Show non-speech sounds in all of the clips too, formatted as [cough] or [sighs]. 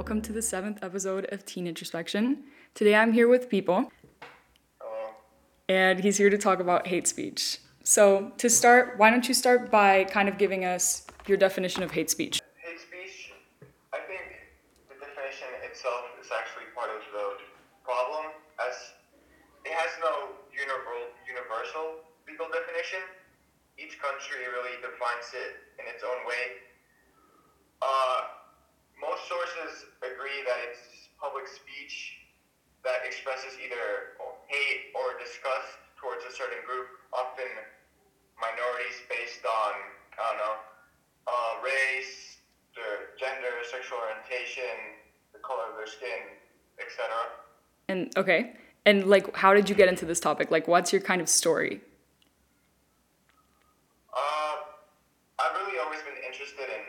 welcome to the seventh episode of Teen Introspection. Today I'm here with Pipo, Hello. and he's here to talk about hate speech. So, to start, why don't you start by kind of giving us your definition of hate speech? Hate speech, I think the definition itself is actually part of the problem, as it has no universal, universal legal definition. Each country really defines it in its own way. Uh, most sources agree that it's public speech either hate or disgust towards a certain group, often minorities based on, I don't know, uh, race, their gender, sexual orientation, the color of their skin, etc. And okay, and like, how did you get into this topic? Like, what's your kind of story? Uh, I've really always been interested in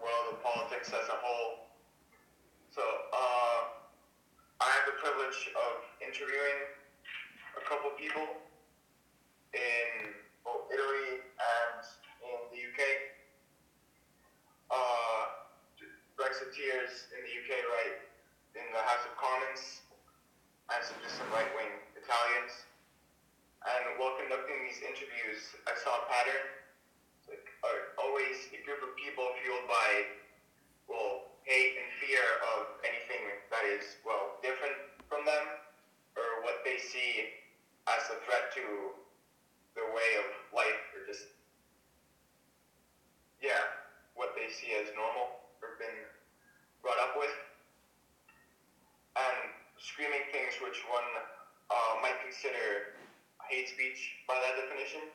world of politics as a whole. So, uh, I have the privilege of interviewing a couple people in both Italy and in the UK. Uh, Brexiteers in the UK, right, in the House of Commons, and some just some right wing Italians. And while conducting these interviews, I saw a pattern. It's Like, uh, always a group of people fueled by, well, hate and fear of anything that is, well, see as a threat to their way of life, or just, yeah, what they see as normal or been brought up with. And screaming things which one uh, might consider hate speech by that definition.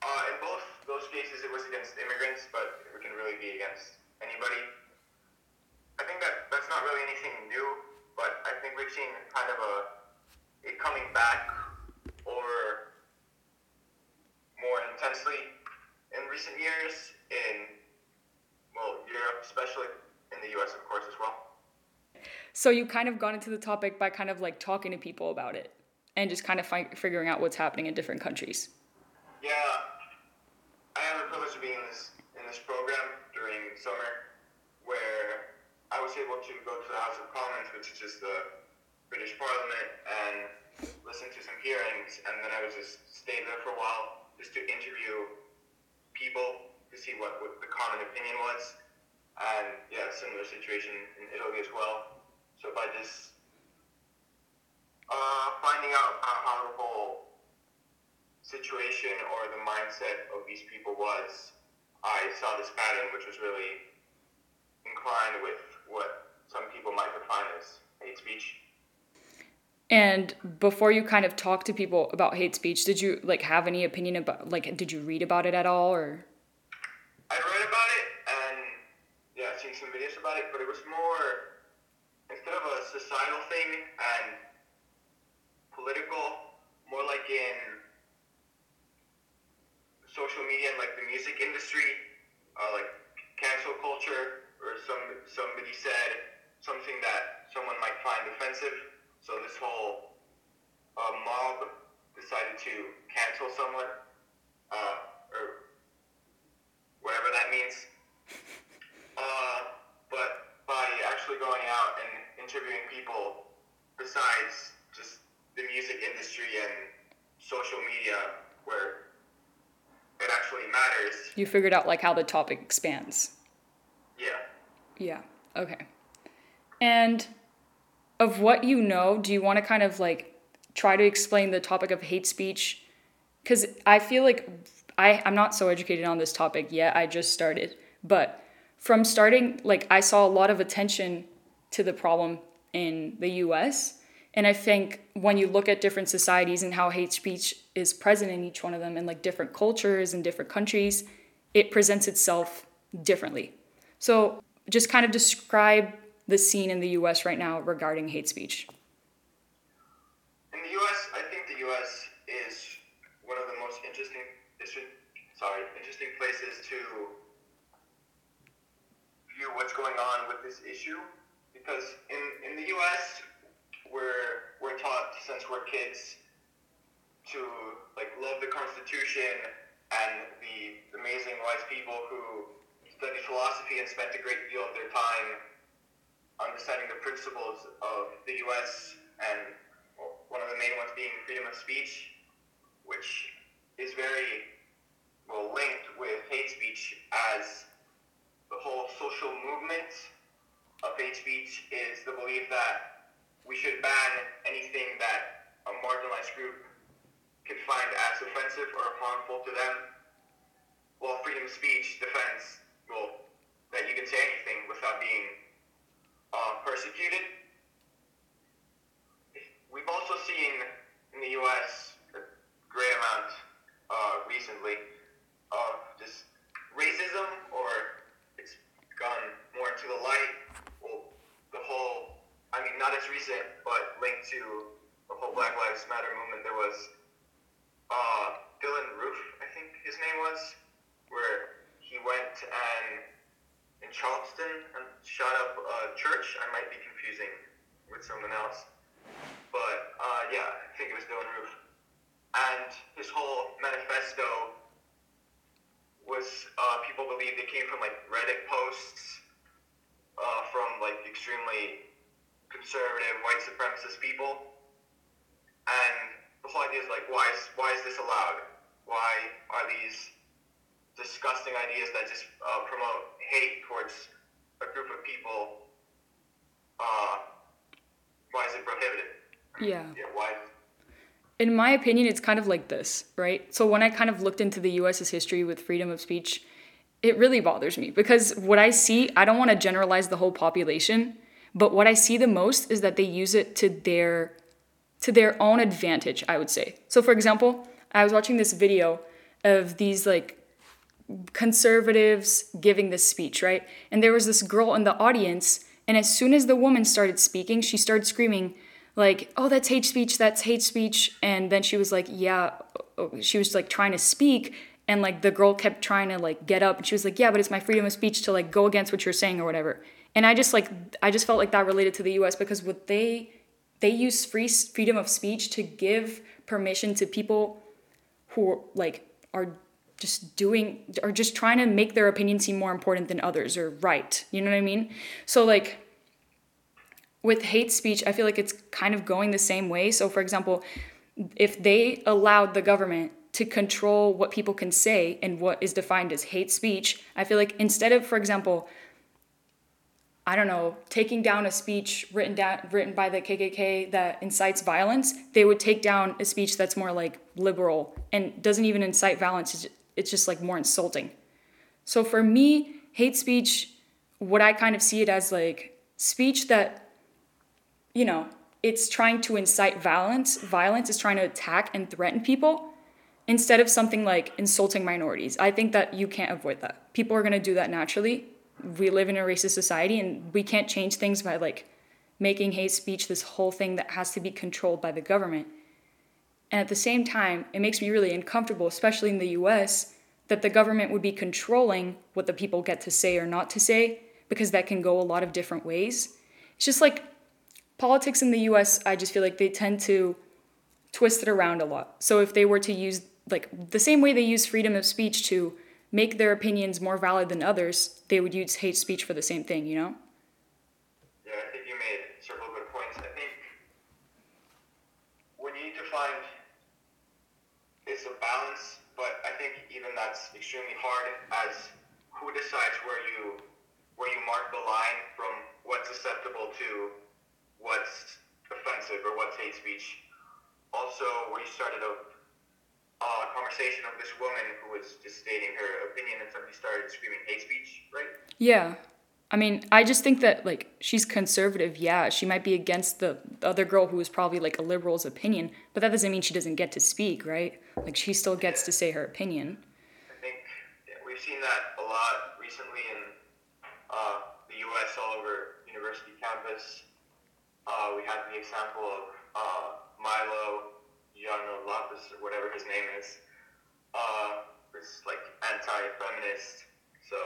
Uh, in both those cases, it was against immigrants, but it can really be against anybody. I think that that's not really anything new, but I think we've seen kind of a it coming back or more intensely in recent years in well Europe, especially in the U.S. of course as well. So, you kind of got into the topic by kind of like talking to people about it and just kind of fi- figuring out what's happening in different countries. Yeah, I have the privilege of being in this in this program during summer, where I was able to go to the House of Commons, which is just the British Parliament, and listen to some hearings, and then I was just stayed there for a while just to interview people to see what, what the common opinion was, and yeah, similar situation in Italy as well. So by just uh, finding out how the whole situation or the mindset of these people was, I saw this pattern which was really inclined with what some people might define as hate speech. And before you kind of talk to people about hate speech, did you like have any opinion about like did you read about it at all or I read about it and yeah, I've seen some videos about it, but it was more instead of a societal thing and political, more like in social media and like the music industry, uh, like cancel culture, or some somebody said something that someone might find offensive. So this whole uh, mob decided to cancel someone, uh, or whatever that means. [laughs] Uh, but by actually going out and interviewing people besides just the music industry and social media where it actually matters. you figured out like how the topic expands? Yeah. Yeah. Okay. And of what you know, do you want to kind of like try to explain the topic of hate speech? Because I feel like I, I'm not so educated on this topic yet. I just started. But from starting, like, I saw a lot of attention to the problem in the US. And I think when you look at different societies and how hate speech is present in each one of them and like different cultures and different countries, it presents itself differently. So just kind of describe the scene in the US right now regarding hate speech. In the U.S., I think the U.S. is one of the most interesting, sorry, interesting places to view what's going on with this issue, because in, in the U.S. we're we're taught since we're kids to like love the Constitution and the amazing wise people who studied philosophy and spent a great deal of their time understanding the principles of the U.S. and one of the main ones being freedom of speech, which is very well linked with hate speech as the whole social movement of hate speech is the belief that we should ban anything that a marginalized group can find as offensive or harmful to them, while freedom of speech defends, well, that you can say anything without being uh, persecuted. We've also seen in the U.S. a great amount uh, recently of just racism, or it's gone more into the light. Well, the whole, I mean, not as recent, but linked to the whole Black Lives Matter movement. There was uh, Dylann Roof, I think his name was, where he went and in Charleston and shot up a church. I might be confusing with someone else, but uh, yeah, I think it was Dylann Roof. And his whole manifesto was uh, people believed it came from like Reddit posts uh, from like extremely conservative white supremacist people, and the whole idea is like, why is why is this allowed? Why are these disgusting ideas that just uh, promote hate towards a group of people? Uh, why is it prohibited? Yeah. Yeah. Why? in my opinion, it's kind of like this, right? So when I kind of looked into the US's history with freedom of speech, it really bothers me because what I see, I don't want to generalize the whole population, but what I see the most is that they use it to their to their own advantage, I would say. So for example, I was watching this video of these like conservatives giving this speech, right? And there was this girl in the audience, and as soon as the woman started speaking, she started screaming, like, oh, that's hate speech, that's hate speech. And then she was like, yeah, she was like trying to speak. And like the girl kept trying to like get up and she was like, yeah, but it's my freedom of speech to like go against what you're saying or whatever. And I just like, I just felt like that related to the US because what they, they use free freedom of speech to give permission to people who like are just doing are just trying to make their opinion seem more important than others or right you know what i mean so like with hate speech, I feel like it's kind of going the same way. So, for example, if they allowed the government to control what people can say and what is defined as hate speech, I feel like instead of, for example, I don't know, taking down a speech written down written by the KKK that incites violence, they would take down a speech that's more like liberal and doesn't even incite violence. It's just like more insulting. So for me, hate speech, what I kind of see it as like speech that you know, it's trying to incite violence. Violence is trying to attack and threaten people instead of something like insulting minorities. I think that you can't avoid that. People are going to do that naturally. We live in a racist society and we can't change things by like making hate speech this whole thing that has to be controlled by the government. And at the same time, it makes me really uncomfortable, especially in the US, that the government would be controlling what the people get to say or not to say because that can go a lot of different ways. It's just like politics in the US, I just feel like they tend to twist it around a lot. So if they were to use, like, the same way they use freedom of speech to make their opinions more valid than others, they would use hate speech for the same thing, you know? Yeah, I think you made several good points. I think what you need to find is a balance, but I think even that's extremely hard as who decides where you where you mark the line from what's acceptable to what's offensive or what's hate speech. Also, we started a uh, conversation of this woman who was just stating her opinion and somebody started screaming hate speech, right? Yeah. I mean, I just think that like she's conservative. Yeah, she might be against the other girl who is probably like a liberal's opinion, but that doesn't mean she doesn't get to speak, right? Like she still gets to say her opinion. I think yeah, we've seen that a lot recently in uh, the U.S. all over university campus. Uh, we had the example of uh, Milo Yiannopoulos, or whatever his name is, uh, was like anti-feminist, so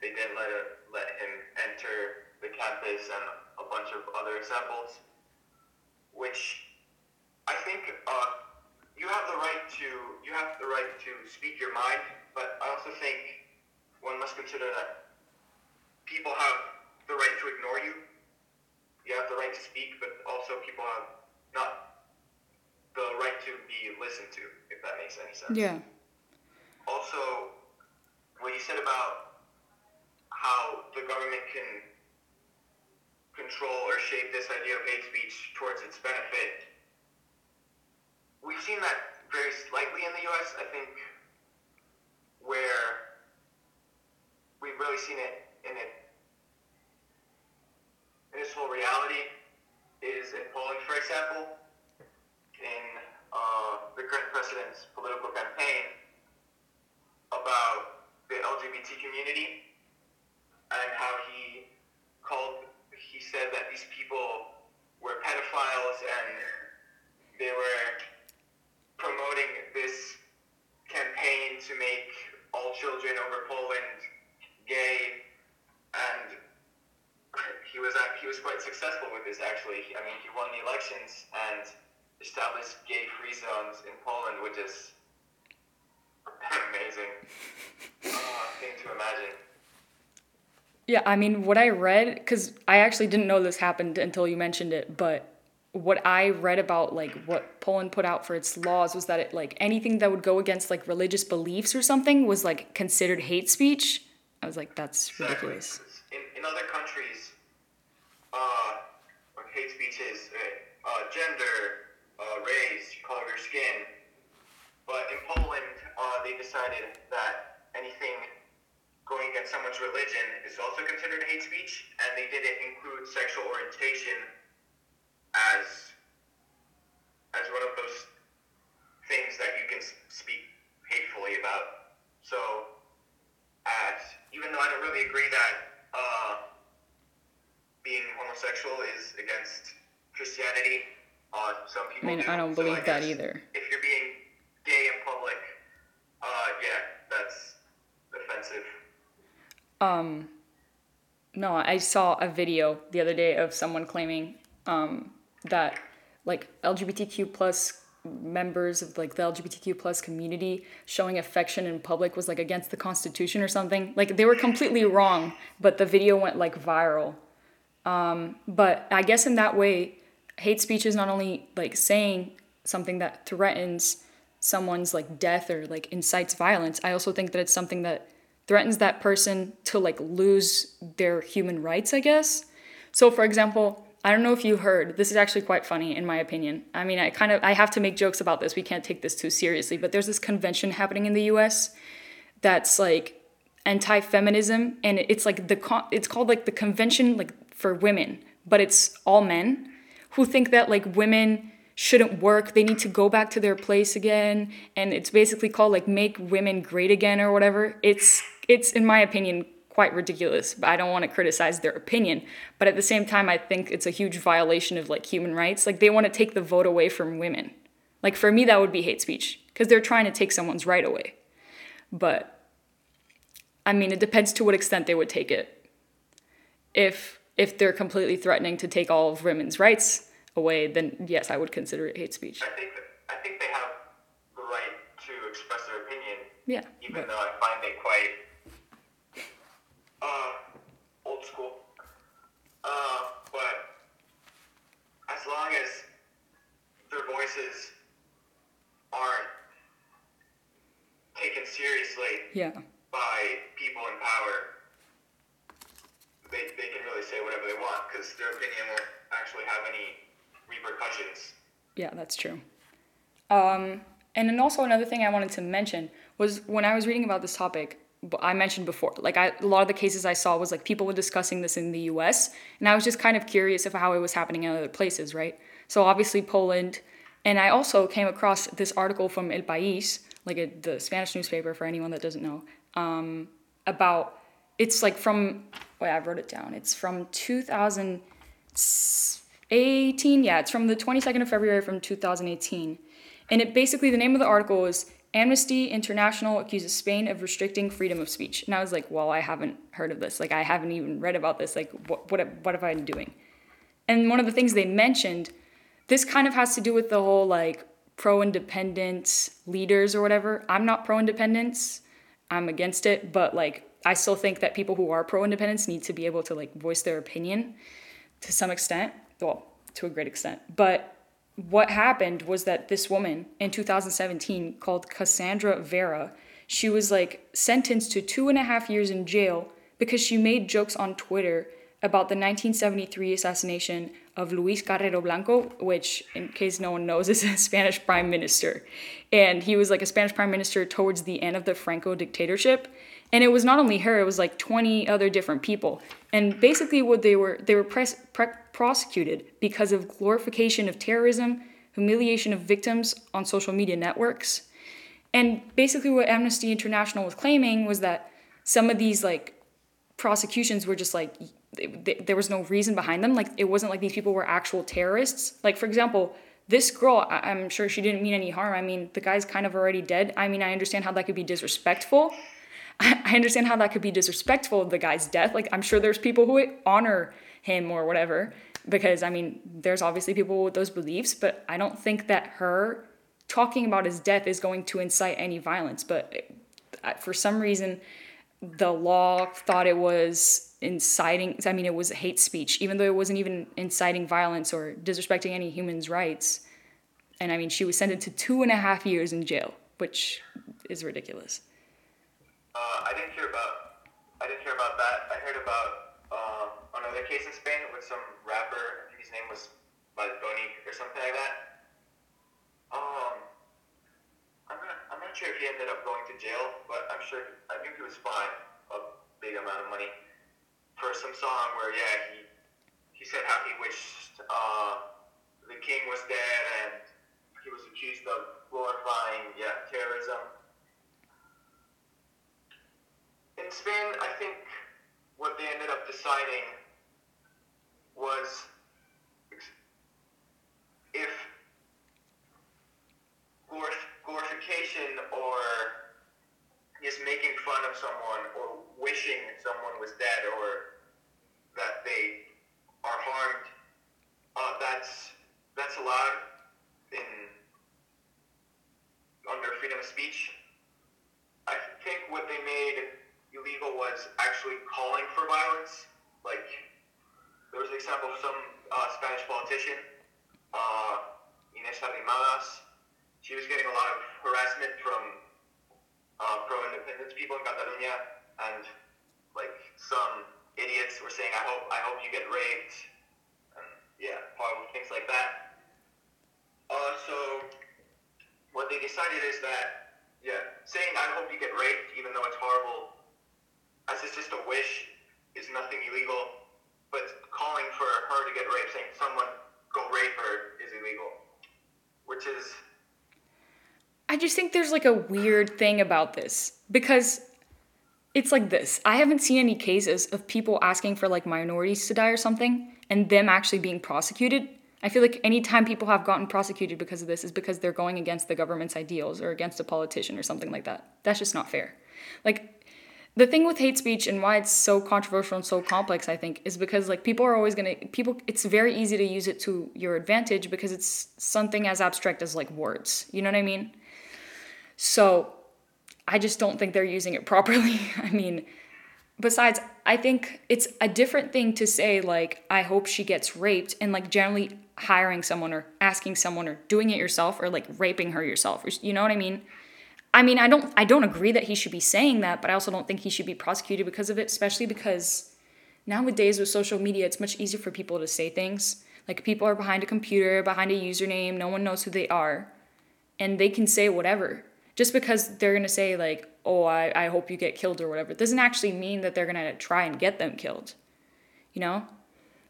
they didn't let let him enter the campus, and a bunch of other examples, which I think uh, you have the right to you have the right to speak your mind, but I also think one must consider that people have the right to ignore you. You have the right to speak, but also people have not the right to be listened to, if that makes any sense. Yeah. Also, what you said about how the government can control or shape this idea of hate speech towards its benefit, we've seen that very slightly in the U.S. I think where we've really seen it in it its reality is in Poland, for example, in uh, the current president's political campaign about the LGBT community and how he called, he said that these people were pedophiles and they were promoting this campaign to make all children over Poland gay, and he was he was quite successful with this. Actually, I mean, he won the elections and established gay-free zones in Poland, which is [laughs] amazing uh, thing to imagine. Yeah, I mean, what I read, because I actually didn't know this happened until you mentioned it, but what I read about like what Poland put out for its laws was that it like anything that would go against like religious beliefs or something was like considered hate speech. I was like, that's ridiculous. In, in other countries, uh, hate speech is uh, uh, gender, uh, race, color of your skin. But in Poland, uh, they decided that anything going against someone's religion is also considered hate speech, and they didn't include sexual orientation as as one of those things that you can speak hatefully about. So, as even though I don't really agree that uh, being homosexual is against Christianity, uh, some I mean, do. I don't So believe that either. If you're being gay in public, uh, yeah, that's offensive. Um, no, I saw a video the other day of someone claiming um, that like LGBTQ plus members of like the LGBTQ plus community showing affection in public was like against the Constitution or something. Like they were completely wrong, but the video went like viral. Um, but I guess in that way, hate speech is not only like saying something that threatens someone's like death or like incites violence. I also think that it's something that threatens that person to like lose their human rights, I guess. So for example, I don't know if you heard, this is actually quite funny in my opinion. I mean, I kind of I have to make jokes about this. We can't take this too seriously, but there's this convention happening in the US that's like anti-feminism and it's like the con- it's called like the convention like for women, but it's all men who think that like women shouldn't work, they need to go back to their place again and it's basically called like make women great again or whatever. It's it's in my opinion quite ridiculous, but I don't want to criticize their opinion. But at the same time, I think it's a huge violation of like human rights. Like they want to take the vote away from women. Like for me, that would be hate speech because they're trying to take someone's right away. But I mean, it depends to what extent they would take it. If if they're completely threatening to take all of women's rights away, then yes, I would consider it hate speech. I think I think they have the right to express their opinion, Yeah. even but- though I find it quite uh, old school. Uh, but as long as their voices aren't taken seriously yeah. by people in power, they, they can really say whatever they want because their opinion won't actually have any repercussions. Yeah, that's true. Um, and then also another thing I wanted to mention was when I was reading about this topic, I mentioned before, like I, a lot of the cases I saw was like people were discussing this in the U.S. and I was just kind of curious of how it was happening in other places, right? So obviously Poland, and I also came across this article from El País, like a, the Spanish newspaper for anyone that doesn't know, um, about it's like from wait I wrote it down. It's from 2018. Yeah, it's from the 22nd of February from 2018. And it basically the name of the article is Amnesty International accuses Spain of restricting freedom of speech. And I was like, well, I haven't heard of this. Like I haven't even read about this. Like what what what have I been doing? And one of the things they mentioned, this kind of has to do with the whole like pro independence leaders or whatever. I'm not pro independence. I'm against it, but like I still think that people who are pro independence need to be able to like voice their opinion to some extent, well, to a great extent. But what happened was that this woman in 2017 called Cassandra Vera, she was like sentenced to two and a half years in jail because she made jokes on Twitter about the 1973 assassination of Luis Carrero Blanco, which, in case no one knows, [laughs] is a Spanish prime minister. And he was like a Spanish prime minister towards the end of the Franco dictatorship. And it was not only her, it was like 20 other different people. And basically, what they were, they were press, pre- prosecuted because of glorification of terrorism, humiliation of victims on social media networks. And basically, what Amnesty International was claiming was that some of these like prosecutions were just like there was no reason behind them. Like it wasn't like these people were actual terrorists. Like for example, this girl, I- am sure she didn't mean any harm. I mean, the guy's kind of already dead. I mean, I understand how that could be disrespectful. I understand how that could be disrespectful of the guy's death. Like I'm sure there's people who honor him or whatever because I mean, there's obviously people with those beliefs, but I don't think that her talking about his death is going to incite any violence. But for some reason, the law thought it was inciting i mean it was hate speech even though it wasn't even inciting violence or disrespecting any human's rights and i mean she was sentenced to two and a half years in jail which is ridiculous uh, i didn't hear about i didn't hear about that i heard about uh, another case in spain with some rapper i think his name was Valtonyc or something like that um I'm not, I'm not sure if he ended up going to jail, but I'm sure I think he was fined a big amount of money for some song where yeah he he said how he wished uh, the king was dead and he was accused of glorifying yeah terrorism. In Spain, I think what they ended up deciding was if glorification or just making fun of someone or wishing someone was dead or that they are harmed, uh, that's that's allowed in under freedom of speech. I think what they made illegal was actually calling for violence. Like there was an example of some uh, Spanish politician, uh, Inés Arrimadas, she was getting a lot of harassment from uh, pro-independence people in Catalonia, and like some idiots were saying, "I hope, I hope you get raped," and yeah, horrible things like that. Uh, so what they decided is that yeah, saying "I hope you get raped," even though it's horrible, as it's just a wish, is nothing illegal. But calling for her to get raped, saying someone go rape her, is illegal, which is I just think there's like a weird thing about this because it's like this. I haven't seen any cases of people asking for like minorities to die or something and them actually being prosecuted. I feel like anytime people have gotten prosecuted because of this is because they're going against the government's ideals or against a politician or something like that. That's just not fair. Like the thing with hate speech and why it's so controversial and so complex, I think, is because like people are always gonna people. It's very easy to use it to your advantage because it's something as abstract as like words. You know what I mean? So I just don't think they're using it [laughs] properly. I mean, besides, I think it's a different thing to say, like, I hope she gets raped, and like generally hiring someone or asking someone or doing it yourself or like raping her yourself. You know what I mean? I mean, I don't I don't agree that he should be saying that, but I also don't think he should be prosecuted because of it, especially because nowadays with social media, it's much easier for people to say things. Like people are behind a computer, behind a username, no one knows who they are, and they can say whatever. Just because they're to say like oh I, I hope you get killed or whatever doesn't actually mean that they're to try and get them killed you know?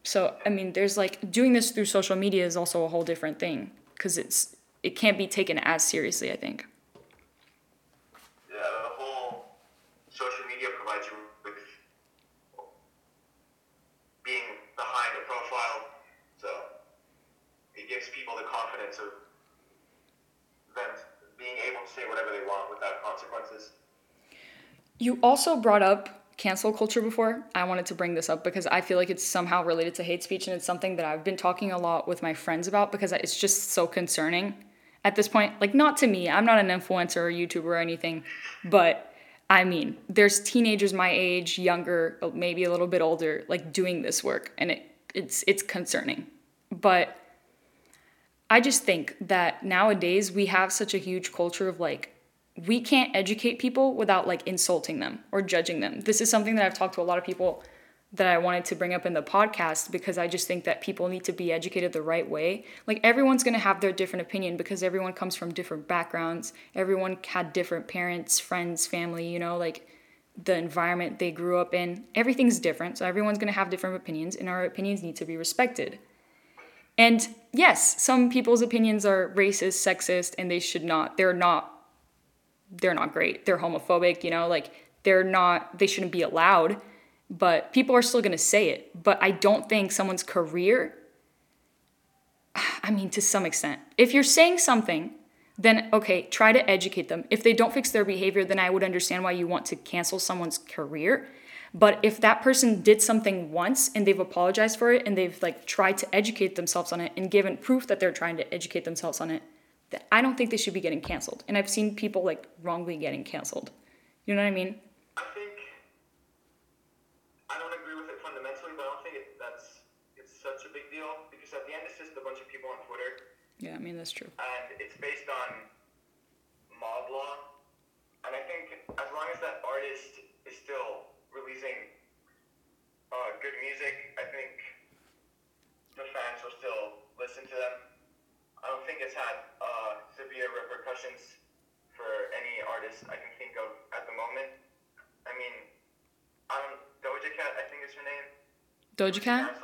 So i mean there's like doing this through social media is also a whole different thing because it's it can't be taken as seriously i think yeah the whole social media provides you with being behind a profile so it gives people the confidence of them being able to say whatever they want without consequences. You also brought up cancel culture before. I wanted to bring this up because I feel like it's somehow related to hate speech and it's something that I've been talking a lot with my friends about because it's just so concerning at this point. Like, not to me, I'm not an influencer or YouTuber or anything, but I mean, there's teenagers my age, younger, maybe a little bit older, like doing this work, and it, it's it's concerning. But I just think that nowadays we have such a huge culture of like we can't educate people without like insulting them or judging them. This is something that I've talked to a lot of people that I wanted to bring up in the podcast because I just think that people need to be educated the right way. Like everyone's going to have their different opinion because everyone comes from different backgrounds. Everyone had different parents, friends, family, you know, like the environment they grew up in. Everything's different. So everyone's going to have different opinions and our opinions need to be respected. And yes, some people's opinions are racist, sexist, and they should not. They're not they're not great. They're homophobic, you know, like they're not they shouldn't be allowed, but people are still to say it. But I don't think someone's career [sighs] I mean to some extent. If you're saying something, then okay, try to educate them. If they don't fix their behavior, then I would understand why you want to cancel someone's career. But if that person did something once and they've apologized for it and they've like tried to educate themselves on it and given proof that they're trying to educate themselves on it, I don't think they should be getting canceled. And I've seen people like wrongly getting canceled. You know what I mean? I think I don't agree with it fundamentally, but I don't think it, that's it's such a big deal because at the end it's just a bunch of people on Twitter. Yeah, I mean that's true. And it's based on mob law. And I think as long as that artist is still releasing uh, good music, I think the fans will still listen to them. I don't think it's had uh, severe repercussions for any artist I can think of at the moment. I mean, don't, Doja Cat, I think is her name. Doja Cat?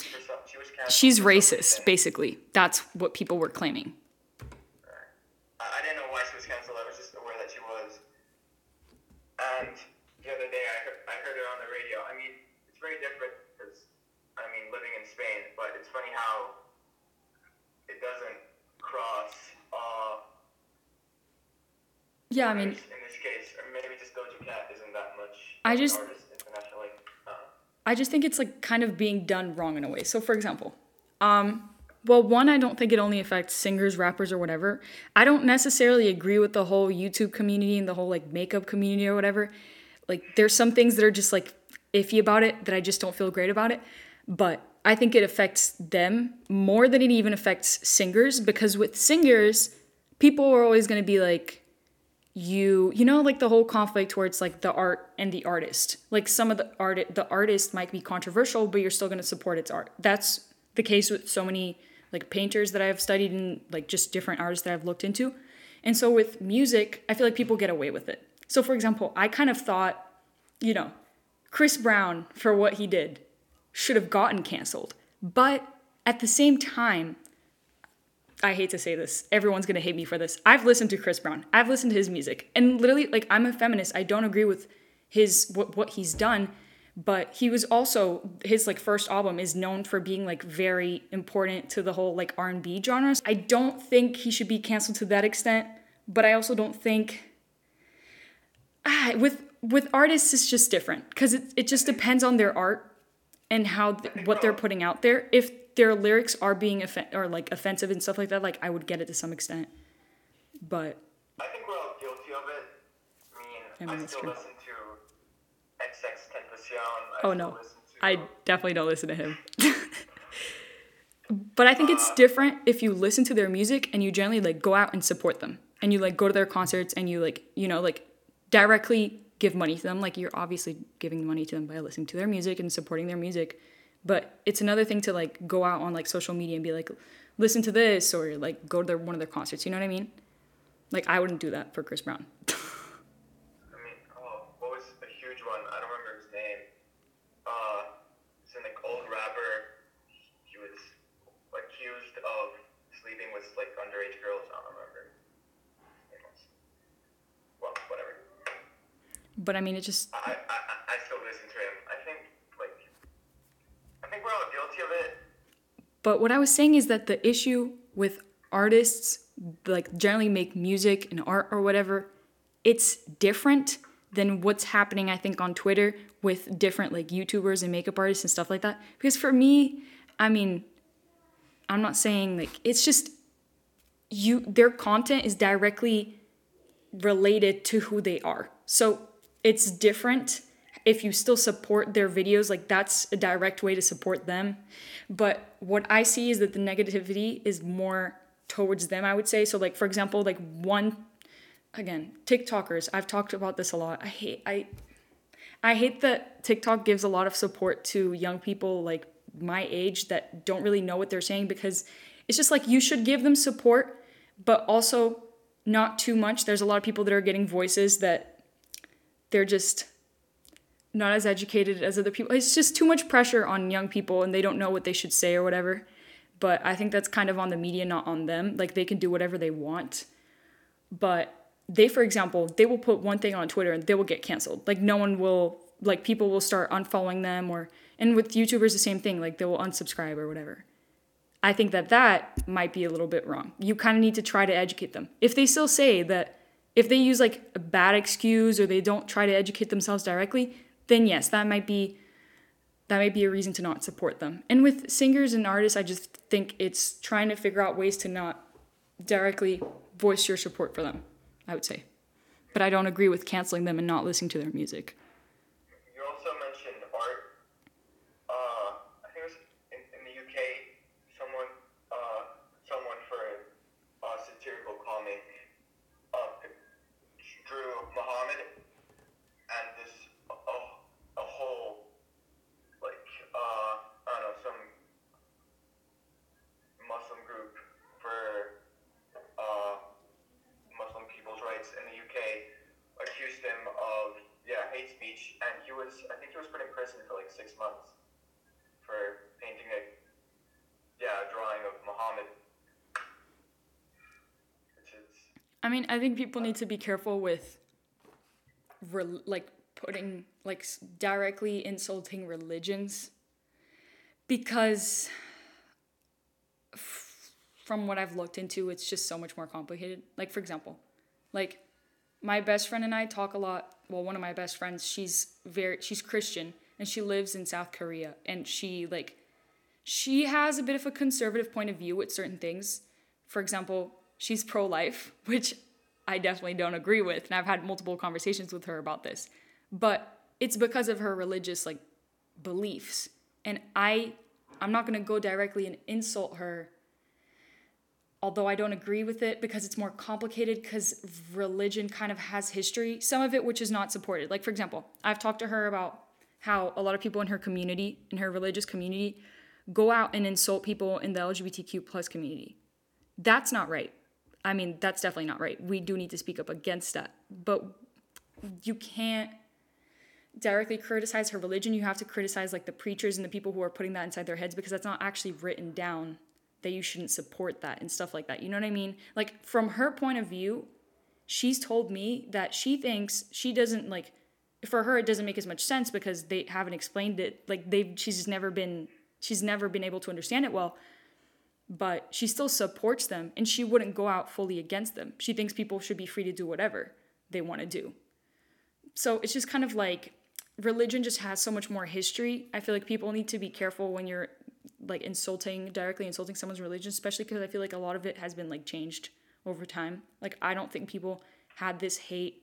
She was She's racist, basically. That's what people were claiming. I didn't know why she was canceled. I was just aware that she was. And the other day I heard, I heard her on the radio. I mean, it's very different because, I mean, living in Spain, but it's funny how it doesn't cross. Uh, yeah, I mean. In this case, or maybe just Doja Cat isn't that much. I just. internationally. Uh, I just think it's like kind of being done wrong in a way. So, for example, um, well, one, I don't think it only affects singers, rappers, or whatever. I don't necessarily agree with the whole YouTube community and the whole like makeup community or whatever. Like, there's some things that are just like iffy about it that I just don't feel great about it. But I think it affects them more than it even affects singers because with singers, people are always going to be like, you you know like the whole conflict towards like the art and the artist like some of the art the artist might be controversial but you're still going to support its art that's the case with so many like painters that I've studied and like just different artists that I've looked into. And so with music, I feel like people get away with it. So for example, I kind of thought, you know, Chris Brown for what he did should have gotten canceled. But at the same time, I hate to say this, everyone's gonna hate me for this. I've listened to Chris Brown. I've listened to his music. And literally, like I'm a feminist. I don't agree with his what, what he's done but he was also his like first album is known for being like very important to the whole like R&B genres. I don't think he should be canceled to that extent, but I also don't think ah, with with artists it's just different cuz it it just depends on their art and how th- what they're putting out there. If their lyrics are being offen- or like offensive and stuff like that, like I would get it to some extent. But I think we're all guilty of it. I mean, I, mean, I still true. listen to XX I oh no, I definitely don't listen to him. [laughs] but I think it's different if you listen to their music and you generally like go out and support them and you like go to their concerts and you like you know like directly give money to them like you're obviously giving money to them by listening to their music and supporting their music but it's another thing to like go out on like social media and be like listen to this or like go to their, one of their concerts you know what i mean like i wouldn't do that for chris brown [laughs] I mean, oh, what was a huge one? I don't remember his name. Uh, it's an like old rapper. He was accused of sleeping with like underage girls. I don't remember. Well, whatever. But I mean, it just. I, I, I still listen to him. I think, like, I think we're all guilty of it. But what I was saying is that the issue with artists, like, generally make music and art or whatever, it's different than what's happening, I think, on Twitter with different, like, YouTubers and makeup artists and stuff like that. Because for me, I mean, I'm not saying, like, it's just you, their content is directly related to who they are. So it's different if you still support their videos, like that's a direct way to support them. But what I see is that the negativity is more towards them, I would say. So like for example, like one again, TikTokers, I've talked about this a lot. I hate I I hate that TikTok gives a lot of support to young people like my age that don't really know what they're saying because it's just like you should give them support, but also not too much. There's a lot of people that are getting voices that they're just not as educated as other people. It's just too much pressure on young people and they don't know what they should say or whatever. But I think that's kind of on the media, not on them. Like they can do whatever they want. But they, for example, they will put one thing on Twitter and they will get canceled. Like no one will, like people will start unfollowing them or, and with YouTubers, the same thing. Like they will unsubscribe or whatever. I think that that might be a little bit wrong. You kind of need to try to educate them. If they still say that, if they use like a bad excuse or they don't try to educate themselves directly, then yes, that might be that might be a reason to not support them. And with singers and artists, I just think it's trying to figure out ways to not directly voice your support for them, I would say. But I don't agree with canceling them and not listening to their music. You also mentioned art. Uh, I think it was in, in the UK, someone, uh, someone for a satirical comic uh, drew Muhammad and this a, a whole like uh, I don't know some Muslim group for uh, Muslim people's rights in the UK accused him of yeah hate speech, and he was I think he was put in prison for like six months for painting a yeah a drawing of Muhammad. Which is I mean, I think people need to be careful with re- like putting like directly insulting religions because f- from what I've looked into, it's just so much more complicated. Like for example, like my best friend and I talk a lot. Well, one of my best friends, she's very she's Christian and she lives in South Korea and she like she has a bit of a conservative point of view with certain things. For example, she's pro life, [laughs] which I definitely don't agree with. And I've had multiple conversations with her about this. But it's because of her religious like beliefs. And I I'm not going to go directly and insult her although I don't agree with it because it's more complicated because religion kind of has history, some of it which is not supported. Like, for example, I've talked to her about how a lot of people in her community, in her religious community, go out and insult people in the LGBTQ plus community. That's not right. I mean, that's definitely not right. We do need to speak up against that. But you can't directly criticize her religion. You have to criticize like the preachers and the people who are putting that inside their heads because that's not actually written down that you shouldn't support that and stuff like that. You know what I mean? Like from her point of view, she's told me that she thinks she doesn't like for her it doesn't make as much sense because they haven't explained it like they she's just never been she's never been able to understand it well but she still supports them and she wouldn't go out fully against them. She thinks people should be free to do whatever they want to do. So it's just kind of like religion just has so much more history. I feel like people need to be careful when you're like insulting directly insulting someone's religion especially because i feel like a lot of it has been like changed over time. Like i don't think people had this hate.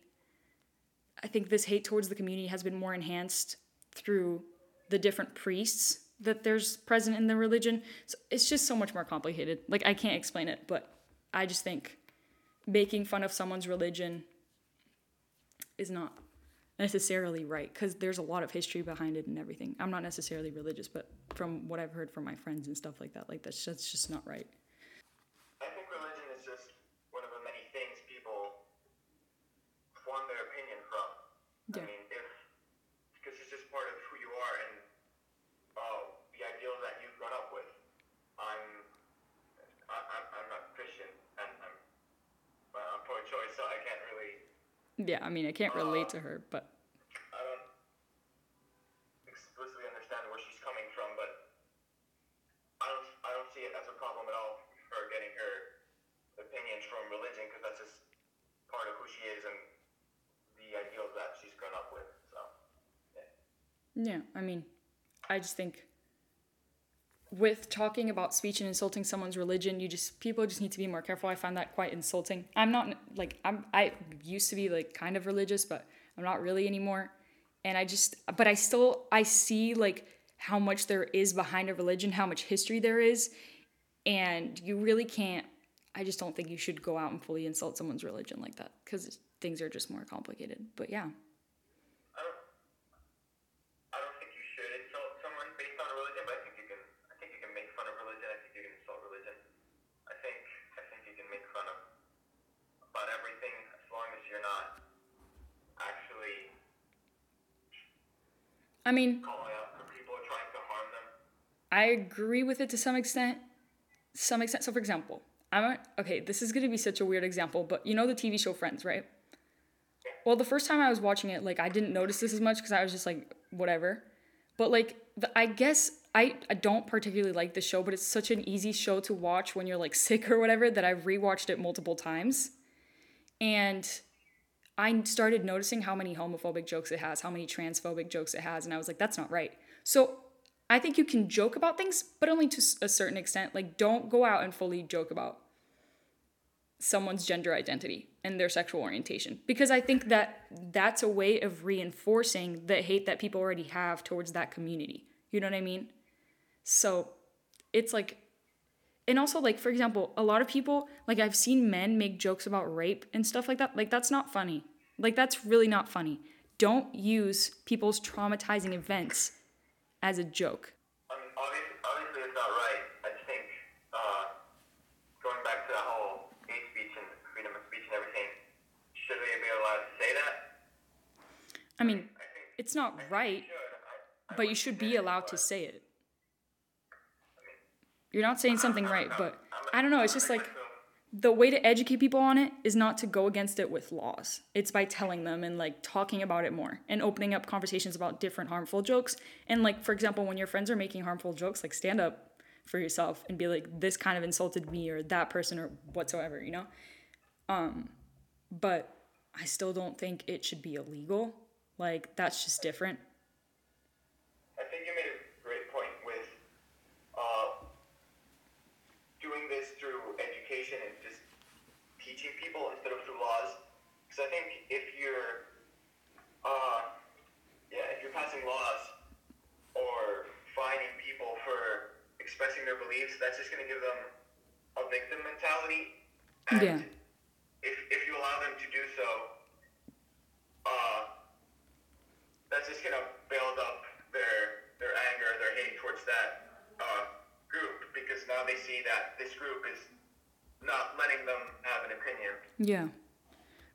I think this hate towards the community has been more enhanced through the different priests that there's present in the religion so it's just so much more complicated like i can't explain it but i just think making fun of someone's religion is not necessarily right because there's a lot of history behind it and everything. I'm not necessarily religious, but from what I've heard from my friends and stuff like that, like that's that's just not right. I think religion is just one of the many things people form their opinion from. Yeah. I mean, if because it's just part of who you are and uh, the ideals that you've grown up with. I'm I, I'm, I'm not Christian and I'm I'm pro-choice, so I can't really Yeah, I mean I can't relate to her, but I don't explicitly understand where she's coming from, but I don't I don't see it as a problem at all her getting her opinions from religion because that's just part of who she is and the ideals that she's grown up with. So yeah. yeah, I mean I just think with talking about speech and insulting someone's religion, you just people just need to be more careful. I find that quite insulting. I'm not like I'm I used to be like kind of religious, but I'm not really anymore. And I just, but I still, I see like how much there is behind a religion, how much history there is. And you really can't, I just don't think you should go out and fully insult someone's religion like that because things are just more complicated. But yeah. I don't, I don't think you should insult someone based on religion, but I think you can. I think you can make fun of religion. I think you can insult religion. I think I think you can make fun of about everything as long as you're not actually I mean, calling out for people or trying to harm mean, I agree with it to some extent. Some extent. So, for example, I'm a, okay. This is gonna be such a weird example, but you know the TV show Friends, right? Well, the first time I was watching it, like I didn't notice this as much because I was just like whatever. But like, the, I guess I I don't particularly like the show, but it's such an easy show to watch when you're like sick or whatever that I've rewatched it multiple times, and I started noticing how many homophobic jokes it has, how many transphobic jokes it has, and I was like, that's not right. So I think you can joke about things, but only to a certain extent. Like, don't go out and fully joke about someone's gender identity and their sexual orientation because I think that that's a way of reinforcing the hate that people already have towards that community. You know what I mean? So it's like, and also, like, for example, a lot of people, like, I've seen men make jokes about rape and stuff like that. Like, that's not funny. Like, that's really not funny. Don't use people's traumatizing events as a joke. I mean, obviously, obviously it's not right. I think uh, going back to the whole hate speech and freedom of speech and everything, should be allowed to say that? I mean, I think it's not right. I, I but you should be allowed to say it. I You're not saying something right, but I'm- don't know. It's just like the way to educate people on it is not to go against it with laws. It's by telling them and like talking about it more and opening up conversations about different harmful jokes. And like, for example, when your friends are making harmful jokes, like stand up for yourself and be like, this kind of insulted me or that person or whatsoever, you know? Um, but I still don't think it should be illegal. Like, that's just different. I think you made a great point with uh, doing this through education and just teaching people instead of through laws. Because I think if you're, uh, yeah, if you're passing laws or fining people for expressing their beliefs, that's just going to give them a victim mentality. And Yeah. if, if you allow them to do so, uh, that's just gonna build up their their anger, their hate towards that uh, group because now they see that this group is not letting them have an opinion. Yeah.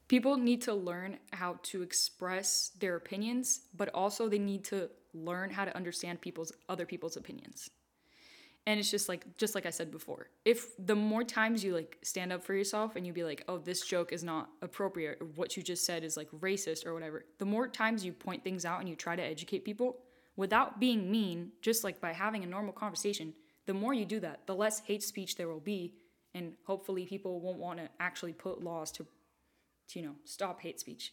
People need to learn how to express their opinions, but also they need to learn how to understand people's other people's opinions. And it's just like just like I said before. If the more times you like stand up for yourself and you be like, "Oh, this joke is not appropriate," or what you just said is like racist or whatever. The more times you point things out and you try to educate people without being mean, just like by having a normal conversation, the more you do that, the less hate speech there will be and hopefully people won't want to actually put laws to to, you know, stop hate speech.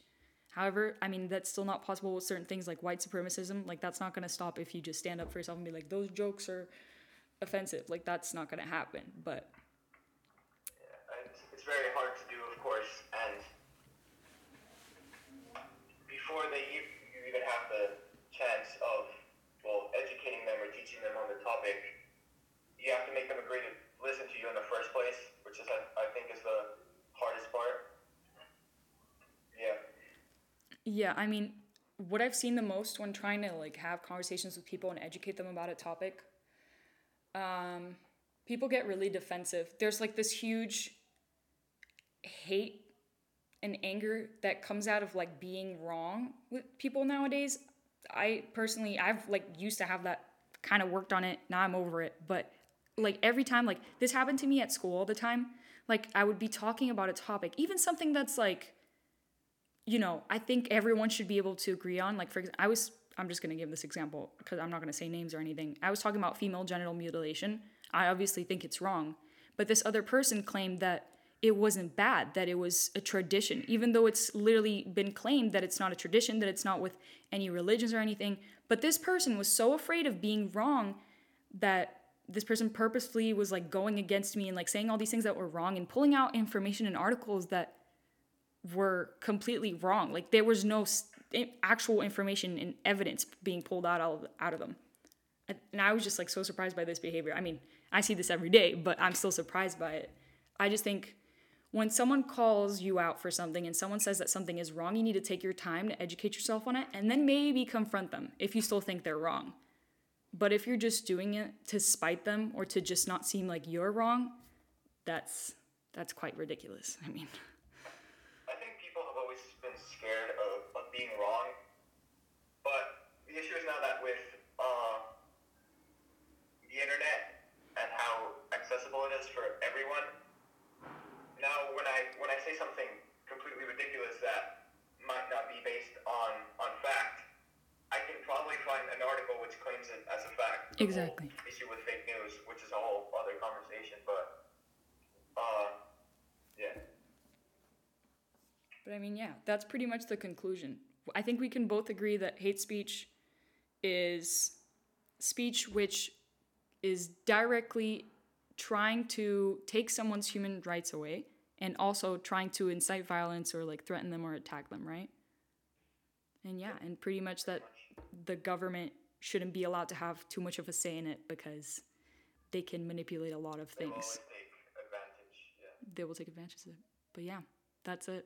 However, I mean, that's still not possible with certain things like white supremacism. Like, that's not going to stop if you just stand up for yourself and be like, those jokes are offensive. Like, that's not going to happen. But Yeah, it's, it's very hard to do, of course, and before they e- you even have the chance of well educating them or teaching them on the topic, you have to make them agree to listen to you in the first place, which is I, I think is the hardest part. Yeah. Yeah, I mean, what I've seen the most when trying to like have conversations with people and educate them about a topic, um, people get really defensive. There's like this huge hate and anger that comes out of like being wrong with people nowadays. I personally, I've like used to have that kind of worked on it. Now I'm over it. But like every time, like this happened to me at school all the time. Like I would be talking about a topic, even something that's like, you know, I think everyone should be able to agree on. Like for example, I was, I'm just gonna give this example because I'm not gonna say names or anything. I was talking about female genital mutilation. I obviously think it's wrong, but this other person claimed that it wasn't bad, that it was a tradition, even though it's literally been claimed that it's not a tradition, that it's not with any religions or anything. But this person was so afraid of being wrong that this person purposefully was like going against me and like saying all these things that were wrong and pulling out information and articles that were completely wrong. Like there was no actual information and evidence being pulled out of, out of them. And I was just like so surprised by this behavior. I mean, I see this every day, but I'm still surprised by it. I just think when someone calls you out for something and someone says that something is wrong, you need to take your time to educate yourself on it and then maybe confront them if you still think they're wrong. But if you're just doing it to spite them or to just not seem like you're wrong, that's that's quite ridiculous. I mean, I think people have always been scared of, of being wrong, but the issue is now that with uh, the internet and how accessible it is for everyone, now when I when I say something completely ridiculous that might not be based on on fact, I can probably find an article which claims it as a fact. The exactly. Issue with fake news, which is a whole other conversation, but uh, yeah. But I mean, yeah, that's pretty much the conclusion. I think we can both agree that hate speech is speech which is directly trying to take someone's human rights away and also trying to incite violence or like threaten them or attack them, right? And yeah, and pretty much that the government shouldn't be allowed to have too much of a say in it because they can manipulate a lot of things. They will, take advantage, Yeah. They will take advantage of it. But yeah, that's it.